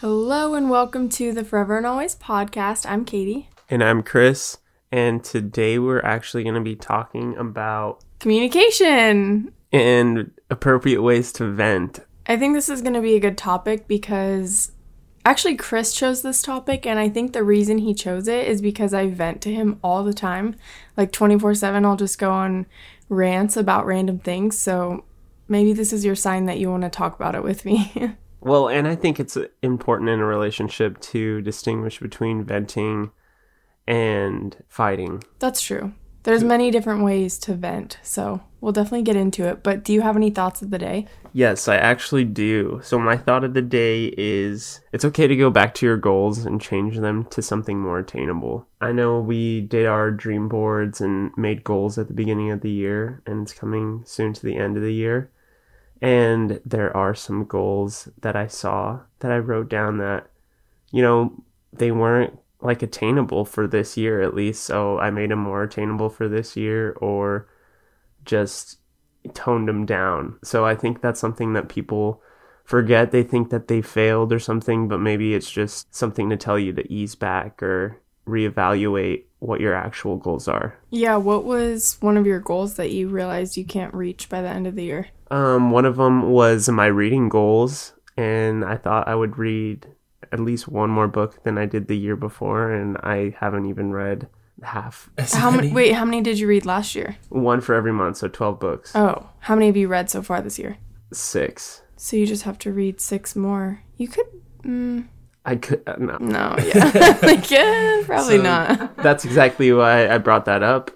Hello and welcome to the Forever and Always podcast. I'm Katie. And I'm Chris. And today we're actually going to be talking about Communication. and appropriate ways to vent. I think this is going to be a good topic because actually Chris chose this topic and I think the reason he chose it is because I vent to him all the time. Like 24/7 I'll just go on rants about random things. So maybe this is your sign that you want to talk about it with me. Well, and I think it's important in a relationship to distinguish between venting and fighting. That's true. There's many different ways to vent. So, we'll definitely get into it, but do you have any thoughts of the day? Yes, I actually do. So, my thought of the day is it's okay to go back to your goals and change them to something more attainable. I know we did our dream boards and made goals at the beginning of the year, and it's coming soon to the end of the year. And there are some goals that I saw that I wrote down that, you know, they weren't like attainable for this year at least. So I made them more attainable for this year or just toned them down. So I think that's something that people forget. They think that they failed or something, but maybe it's just something to tell you to ease back or reevaluate what your actual goals are. Yeah, what was one of your goals that you realized you can't reach by the end of the year? Um, one of them was my reading goals, and I thought I would read at least one more book than I did the year before, and I haven't even read half. How many wait, how many did you read last year? One for every month, so 12 books. Oh, how many have you read so far this year? Six. So you just have to read six more. You could mm, I could, uh, no. no, yeah. like, yeah, probably So- not. That's exactly why I brought that up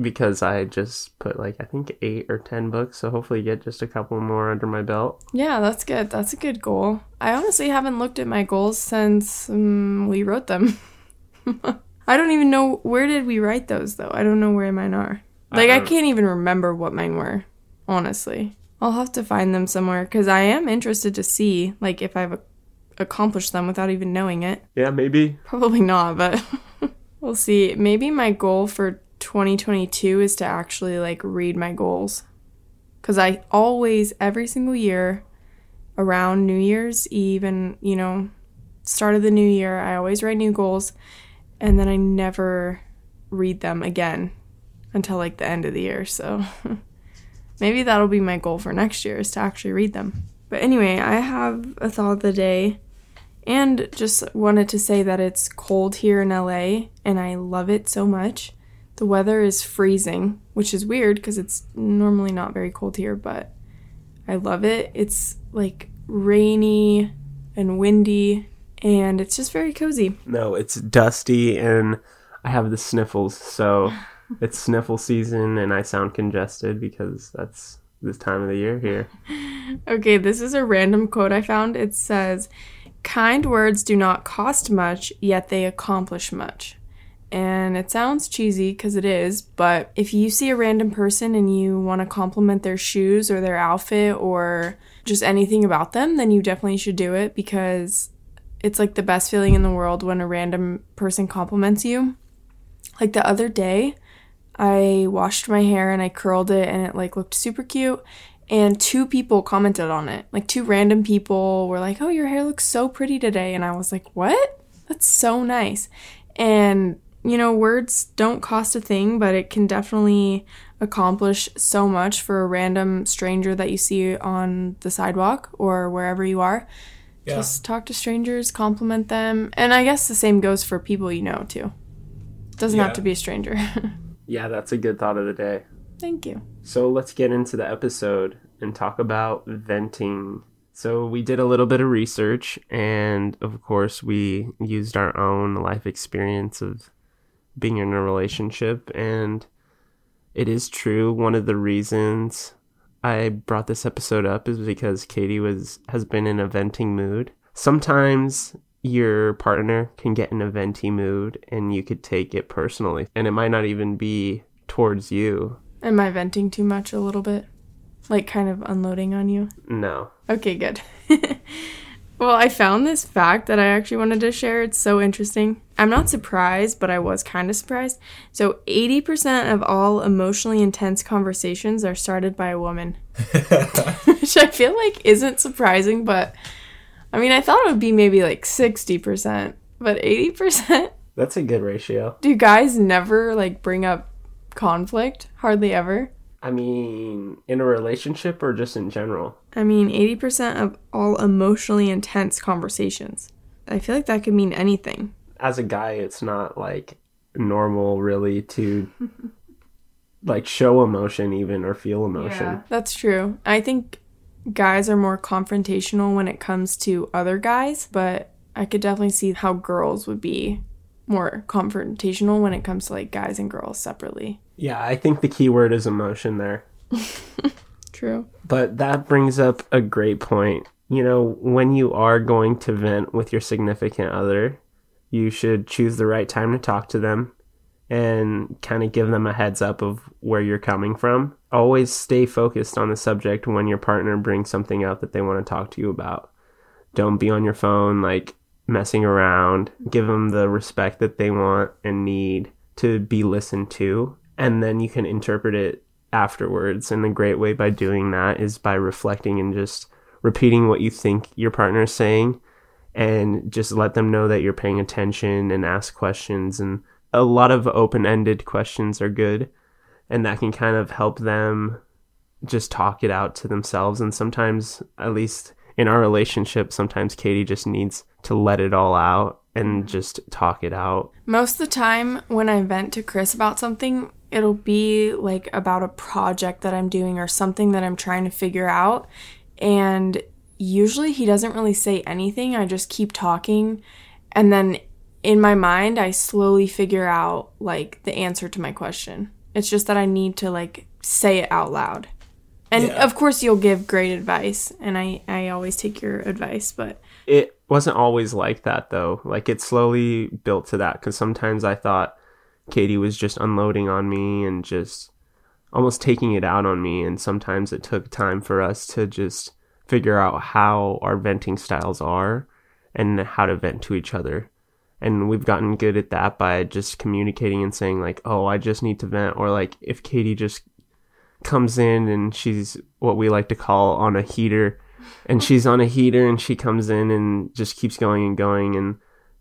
because I just put like, I think eight or 10 books, so hopefully get just a couple more under my belt. Yeah, that's good. That's a good goal. I honestly haven't looked at my goals since um, we wrote them. I don't even know where did we write those though. I don't know where mine are. Like I don't- can't even remember what mine were. Honestly, I'll have to find them somewhere because I am interested to see like if I've ac- accomplished them without even knowing it. Yeah, maybe. Probably not, but we'll see. Maybe my goal for 2022 is to actually like read my goals. Cuz I always every single year around New Year's Eve and, you know, start of the new year, I always write new goals and then I never read them again until like the end of the year. So maybe that'll be my goal for next year is to actually read them. But anyway, I have a thought of the day and just wanted to say that it's cold here in LA and I love it so much. The weather is freezing, which is weird because it's normally not very cold here, but I love it. It's like rainy and windy and it's just very cozy. No, it's dusty and I have the sniffles, so it's sniffle season and I sound congested because that's this time of the year here. Okay, this is a random quote I found. It says, Kind words do not cost much, yet they accomplish much. And it sounds cheesy because it is, but if you see a random person and you want to compliment their shoes or their outfit or just anything about them, then you definitely should do it because it's like the best feeling in the world when a random person compliments you. Like the other day, I washed my hair and I curled it and it like looked super cute and two people commented on it. Like two random people were like, "Oh, your hair looks so pretty today." And I was like, "What? That's so nice." And you know, words don't cost a thing, but it can definitely accomplish so much for a random stranger that you see on the sidewalk or wherever you are. Yeah. Just talk to strangers, compliment them, and I guess the same goes for people you know too. Doesn't have to be a stranger. Yeah, that's a good thought of the day. Thank you. So let's get into the episode and talk about venting. So we did a little bit of research, and of course, we used our own life experience of being in a relationship. And it is true. One of the reasons I brought this episode up is because Katie was has been in a venting mood. Sometimes your partner can get in a venti mood, and you could take it personally, and it might not even be towards you. Am I venting too much a little bit? Like kind of unloading on you? No. Okay, good. well, I found this fact that I actually wanted to share. It's so interesting. I'm not surprised, but I was kind of surprised. So, 80% of all emotionally intense conversations are started by a woman, which I feel like isn't surprising, but I mean, I thought it would be maybe like 60%, but 80%? That's a good ratio. Do guys never like bring up conflict? Hardly ever. I mean, in a relationship or just in general? I mean, 80% of all emotionally intense conversations. I feel like that could mean anything. As a guy, it's not like normal really to like show emotion even or feel emotion. Yeah, that's true. I think guys are more confrontational when it comes to other guys, but I could definitely see how girls would be more confrontational when it comes to like guys and girls separately. Yeah, I think the key word is emotion there. True. But that brings up a great point. You know, when you are going to vent with your significant other, you should choose the right time to talk to them and kind of give them a heads up of where you're coming from. Always stay focused on the subject when your partner brings something up that they want to talk to you about. Don't be on your phone like messing around. Give them the respect that they want and need to be listened to. And then you can interpret it afterwards. And the great way by doing that is by reflecting and just repeating what you think your partner is saying and just let them know that you're paying attention and ask questions. And a lot of open ended questions are good. And that can kind of help them just talk it out to themselves. And sometimes, at least in our relationship, sometimes Katie just needs to let it all out and just talk it out. Most of the time, when I vent to Chris about something, it'll be like about a project that I'm doing or something that I'm trying to figure out. And usually he doesn't really say anything. I just keep talking. And then in my mind, I slowly figure out like the answer to my question. It's just that I need to like say it out loud. And yeah. of course you'll give great advice and I I always take your advice, but it wasn't always like that though. Like it slowly built to that cuz sometimes I thought Katie was just unloading on me and just almost taking it out on me and sometimes it took time for us to just figure out how our venting styles are and how to vent to each other. And we've gotten good at that by just communicating and saying like, "Oh, I just need to vent," or like if Katie just comes in and she's what we like to call on a heater and she's on a heater and she comes in and just keeps going and going and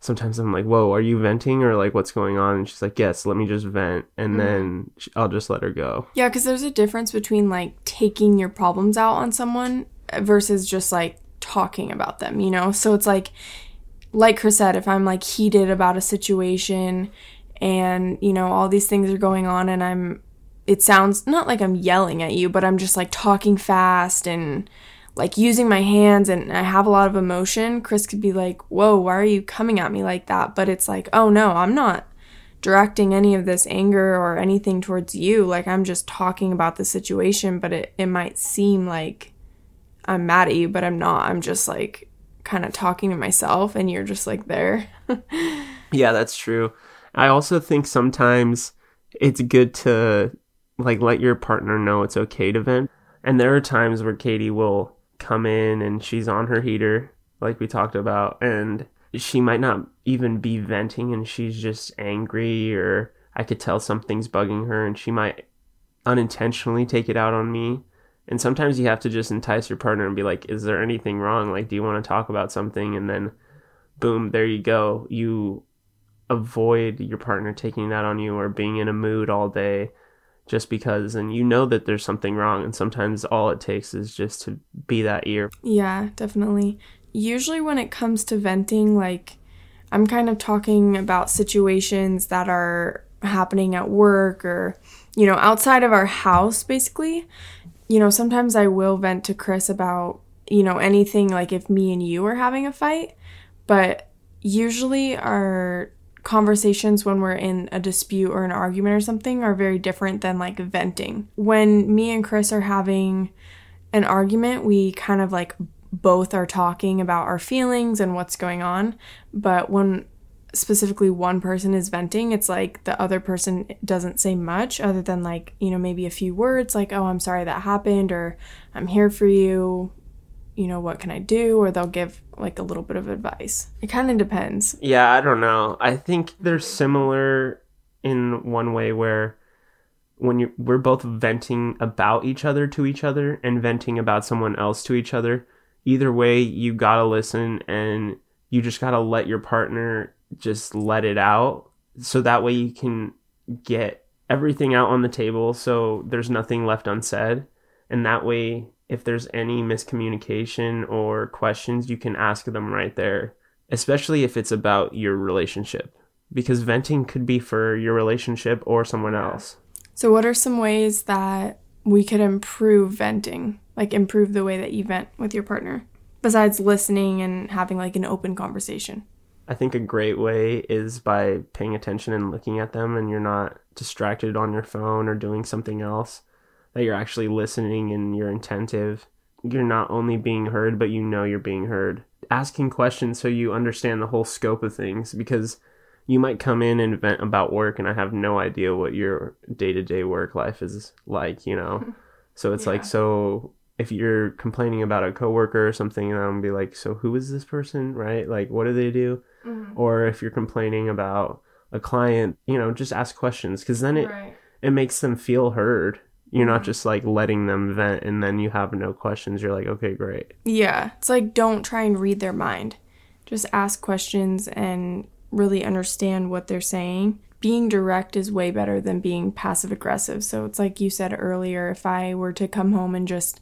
sometimes I'm like, "Whoa, are you venting or like what's going on?" And she's like, "Yes, let me just vent," and mm then I'll just let her go. Yeah, because there's a difference between like taking your problems out on someone versus just like talking about them, you know. So it's like, like Chris said, if I'm like heated about a situation, and you know all these things are going on, and I'm, it sounds not like I'm yelling at you, but I'm just like talking fast and like using my hands and I have a lot of emotion, Chris could be like, Whoa, why are you coming at me like that? But it's like, Oh no, I'm not directing any of this anger or anything towards you. Like, I'm just talking about the situation, but it, it might seem like I'm mad at you, but I'm not. I'm just like kind of talking to myself and you're just like there. yeah, that's true. I also think sometimes it's good to like let your partner know it's okay to vent. And there are times where Katie will come in and she's on her heater, like we talked about, and she might not even be venting and she's just angry, or I could tell something's bugging her and she might unintentionally take it out on me. And sometimes you have to just entice your partner and be like, is there anything wrong? Like, do you want to talk about something? And then, boom, there you go. You avoid your partner taking that on you or being in a mood all day just because and you know that there's something wrong and sometimes all it takes is just to be that ear. Yeah, definitely. Usually when it comes to venting like I'm kind of talking about situations that are happening at work or you know outside of our house basically. You know, sometimes I will vent to Chris about you know anything like if me and you are having a fight, but usually our conversations when we're in a dispute or an argument or something are very different than like venting. When me and Chris are having an argument, we kind of like both are talking about our feelings and what's going on. But when specifically one person is venting, it's like the other person doesn't say much other than like, you know, maybe a few words like, oh, I'm sorry that happened, or I'm here for you, you know, what can I do? Or they'll give like a little bit of advice. It kind of depends. Yeah, I don't know. I think they're similar in one way where when you we're both venting about each other to each other and venting about someone else to each other, either way, you gotta listen and you just gotta let your partner just let it out. So that way you can get everything out on the table so there's nothing left unsaid. And that way, if there's any miscommunication or questions, you can ask them right there, especially if it's about your relationship. Because venting could be for your relationship or someone else. So, what are some ways that we could improve venting? Like, improve the way that you vent with your partner, besides listening and having like an open conversation? I think a great way is by paying attention and looking at them, and you're not distracted on your phone or doing something else, that you're actually listening and you're attentive. You're not only being heard, but you know you're being heard. Asking questions so you understand the whole scope of things because you might come in and vent about work, and I have no idea what your day to day work life is like, you know? So it's yeah. like, so if you're complaining about a coworker or something, and I'm be like, so who is this person, right? Like, what do they do? Mm-hmm. Or if you're complaining about a client, you know, just ask questions because then it right. it makes them feel heard. You're mm-hmm. not just like letting them vent and then you have no questions. You're like, okay, great. Yeah, it's like don't try and read their mind. Just ask questions and really understand what they're saying. Being direct is way better than being passive aggressive. So it's like you said earlier, if I were to come home and just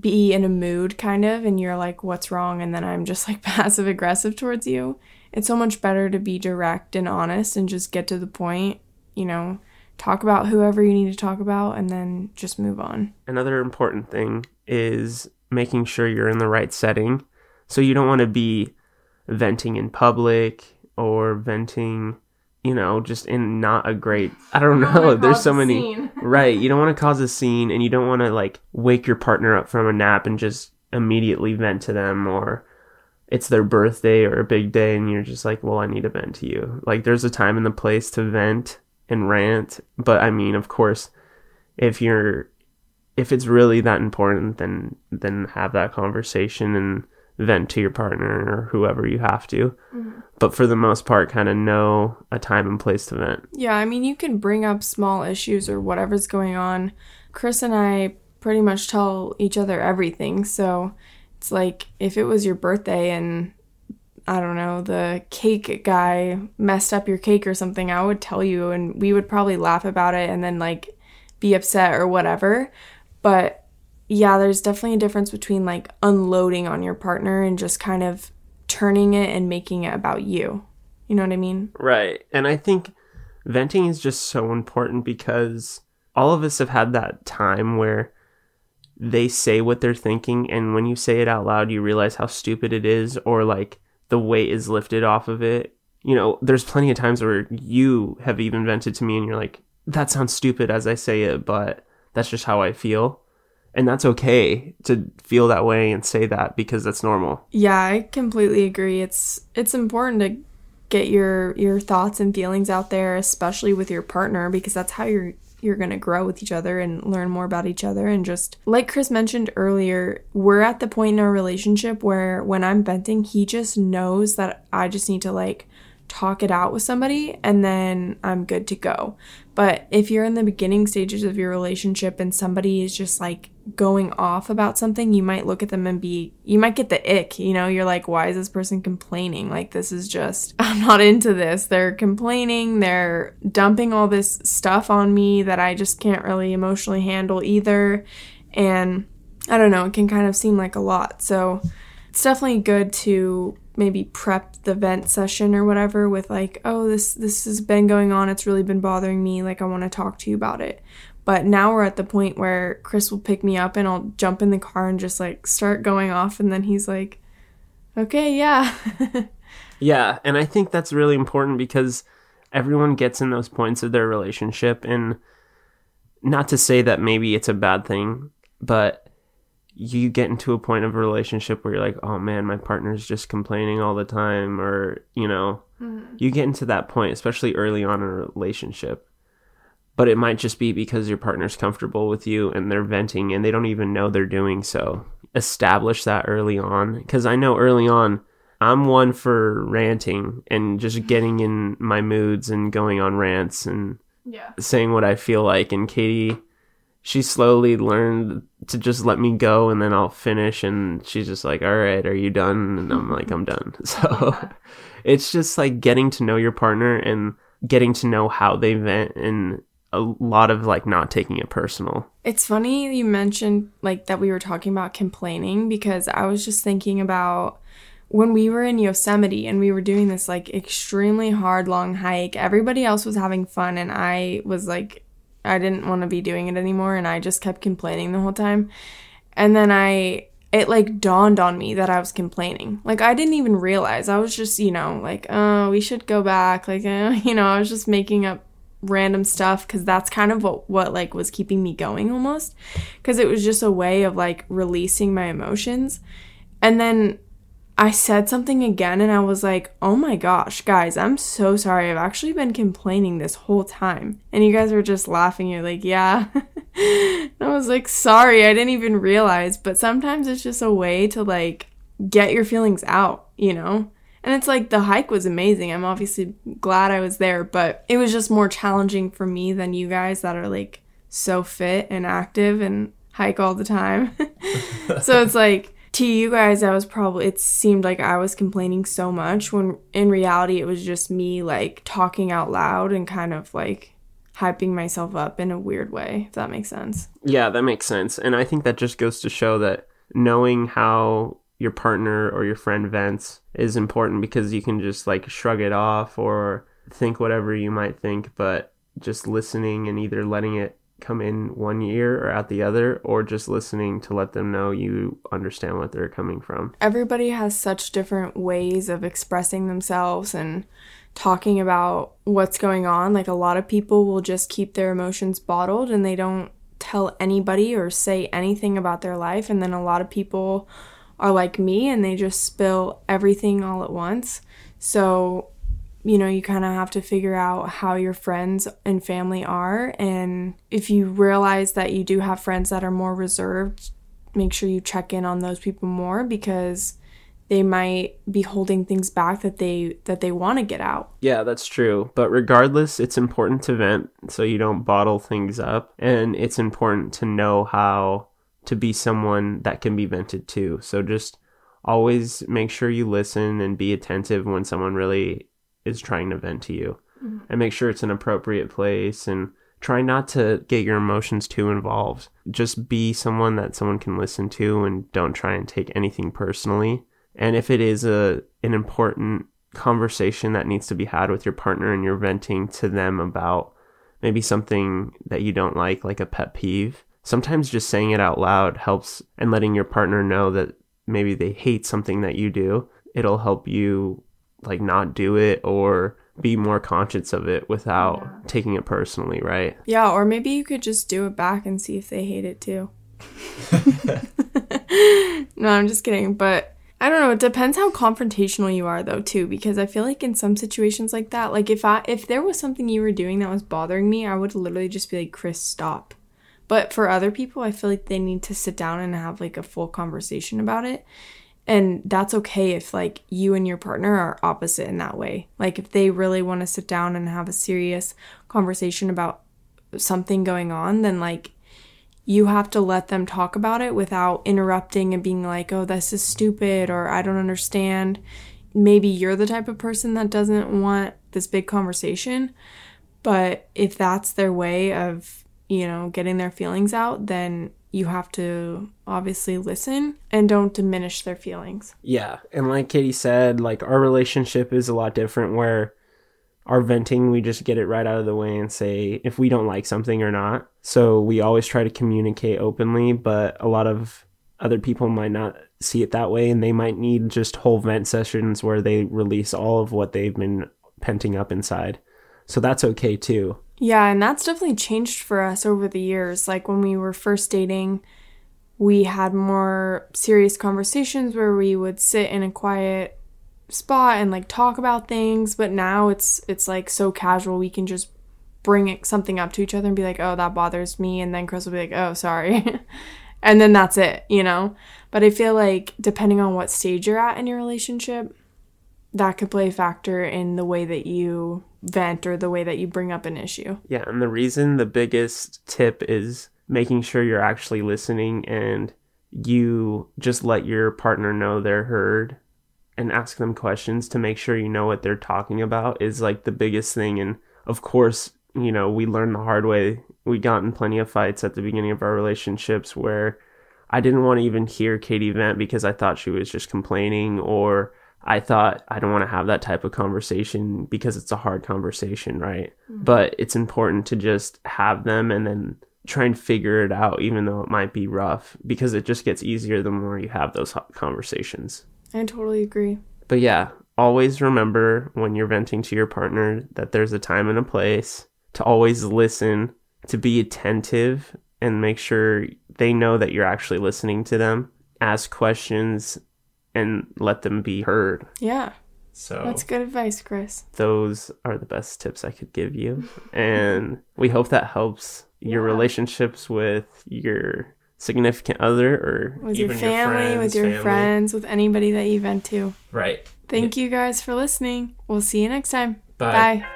be in a mood kind of and you're like what's wrong and then I'm just like passive aggressive towards you it's so much better to be direct and honest and just get to the point, you know, talk about whoever you need to talk about and then just move on. Another important thing is making sure you're in the right setting. So you don't want to be venting in public or venting, you know, just in not a great I don't know. There's so many Right. You don't want to cause a scene and you don't want to like wake your partner up from a nap and just immediately vent to them or it's their birthday or a big day and you're just like, well, I need to vent to you. Like there's a time and the place to vent and rant, but I mean, of course, if you're if it's really that important, then then have that conversation and vent to your partner or whoever you have to. Mm-hmm. But for the most part, kind of know a time and place to vent. Yeah, I mean, you can bring up small issues or whatever's going on. Chris and I pretty much tell each other everything, so it's like if it was your birthday and I don't know, the cake guy messed up your cake or something, I would tell you and we would probably laugh about it and then like be upset or whatever. But yeah, there's definitely a difference between like unloading on your partner and just kind of turning it and making it about you. You know what I mean? Right. And I think venting is just so important because all of us have had that time where they say what they're thinking and when you say it out loud you realize how stupid it is or like the weight is lifted off of it. You know there's plenty of times where you have even vented to me and you're like that sounds stupid as i say it but that's just how i feel. And that's okay to feel that way and say that because that's normal. Yeah i completely agree. It's it's important to get your your thoughts and feelings out there especially with your partner because that's how you're you're going to grow with each other and learn more about each other. And just like Chris mentioned earlier, we're at the point in our relationship where when I'm venting, he just knows that I just need to like talk it out with somebody and then I'm good to go. But if you're in the beginning stages of your relationship and somebody is just like going off about something, you might look at them and be, you might get the ick. You know, you're like, why is this person complaining? Like, this is just, I'm not into this. They're complaining, they're dumping all this stuff on me that I just can't really emotionally handle either. And I don't know, it can kind of seem like a lot. So it's definitely good to maybe prep the vent session or whatever with like oh this this has been going on it's really been bothering me like i want to talk to you about it but now we're at the point where chris will pick me up and i'll jump in the car and just like start going off and then he's like okay yeah yeah and i think that's really important because everyone gets in those points of their relationship and not to say that maybe it's a bad thing but you get into a point of a relationship where you're like, oh man, my partner's just complaining all the time, or, you know, mm-hmm. you get into that point, especially early on in a relationship. But it might just be because your partner's comfortable with you and they're venting and they don't even know they're doing so. Establish that early on. Because I know early on, I'm one for ranting and just mm-hmm. getting in my moods and going on rants and yeah. saying what I feel like. And Katie, she slowly learned to just let me go and then I'll finish and she's just like, "All right, are you done?" and I'm like, "I'm done." So it's just like getting to know your partner and getting to know how they vent and a lot of like not taking it personal. It's funny you mentioned like that we were talking about complaining because I was just thinking about when we were in Yosemite and we were doing this like extremely hard long hike. Everybody else was having fun and I was like I didn't want to be doing it anymore and I just kept complaining the whole time. And then I it like dawned on me that I was complaining. Like I didn't even realize. I was just, you know, like, "Oh, we should go back." Like, uh, you know, I was just making up random stuff cuz that's kind of what what like was keeping me going almost cuz it was just a way of like releasing my emotions. And then I said something again and I was like, oh my gosh, guys, I'm so sorry. I've actually been complaining this whole time. And you guys were just laughing. You're like, yeah. I was like, sorry, I didn't even realize. But sometimes it's just a way to like get your feelings out, you know? And it's like the hike was amazing. I'm obviously glad I was there, but it was just more challenging for me than you guys that are like so fit and active and hike all the time. so it's like, to you guys, I was probably, it seemed like I was complaining so much when in reality it was just me like talking out loud and kind of like hyping myself up in a weird way, if that makes sense. Yeah, that makes sense. And I think that just goes to show that knowing how your partner or your friend vents is important because you can just like shrug it off or think whatever you might think, but just listening and either letting it come in one ear or out the other, or just listening to let them know you understand what they're coming from. Everybody has such different ways of expressing themselves and talking about what's going on. Like a lot of people will just keep their emotions bottled and they don't tell anybody or say anything about their life. And then a lot of people are like me and they just spill everything all at once. So you know, you kind of have to figure out how your friends and family are. And if you realize that you do have friends that are more reserved, make sure you check in on those people more because they might be holding things back that they that they want to get out. Yeah, that's true. But regardless, it's important to vent so you don't bottle things up and it's important to know how to be someone that can be vented to. So just always make sure you listen and be attentive when someone really is trying to vent to you mm-hmm. and make sure it's an appropriate place and try not to get your emotions too involved. Just be someone that someone can listen to and don't try and take anything personally. And if it is a an important conversation that needs to be had with your partner and you're venting to them about maybe something that you don't like like a pet peeve, sometimes just saying it out loud helps and letting your partner know that maybe they hate something that you do. It'll help you like not do it or be more conscious of it without yeah. taking it personally, right? Yeah, or maybe you could just do it back and see if they hate it too. no, I'm just kidding, but I don't know, it depends how confrontational you are though too because I feel like in some situations like that, like if I if there was something you were doing that was bothering me, I would literally just be like, "Chris, stop." But for other people, I feel like they need to sit down and have like a full conversation about it. And that's okay if like you and your partner are opposite in that way. Like if they really want to sit down and have a serious conversation about something going on, then like you have to let them talk about it without interrupting and being like, "Oh, this is stupid" or "I don't understand." Maybe you're the type of person that doesn't want this big conversation, but if that's their way of, you know, getting their feelings out, then you have to obviously listen and don't diminish their feelings. Yeah. And like Katie said, like our relationship is a lot different where our venting, we just get it right out of the way and say if we don't like something or not. So we always try to communicate openly, but a lot of other people might not see it that way and they might need just whole vent sessions where they release all of what they've been penting up inside. So that's okay too. Yeah, and that's definitely changed for us over the years. Like when we were first dating, we had more serious conversations where we would sit in a quiet spot and like talk about things, but now it's it's like so casual we can just bring something up to each other and be like, "Oh, that bothers me." And then Chris will be like, "Oh, sorry." and then that's it, you know? But I feel like depending on what stage you're at in your relationship, that could play a factor in the way that you vent or the way that you bring up an issue. Yeah, and the reason the biggest tip is making sure you're actually listening and you just let your partner know they're heard and ask them questions to make sure you know what they're talking about is like the biggest thing. And of course, you know, we learned the hard way. We got in plenty of fights at the beginning of our relationships where I didn't want to even hear Katie vent because I thought she was just complaining or I thought I don't want to have that type of conversation because it's a hard conversation, right? Mm-hmm. But it's important to just have them and then try and figure it out, even though it might be rough, because it just gets easier the more you have those conversations. I totally agree. But yeah, always remember when you're venting to your partner that there's a time and a place to always listen, to be attentive, and make sure they know that you're actually listening to them. Ask questions and let them be heard. Yeah. So that's good advice, Chris. Those are the best tips I could give you. and we hope that helps your yeah. relationships with your significant other or with your family, your friends, with your family. friends, with anybody that you vent to. Right. Thank yeah. you guys for listening. We'll see you next time. Bye. Bye.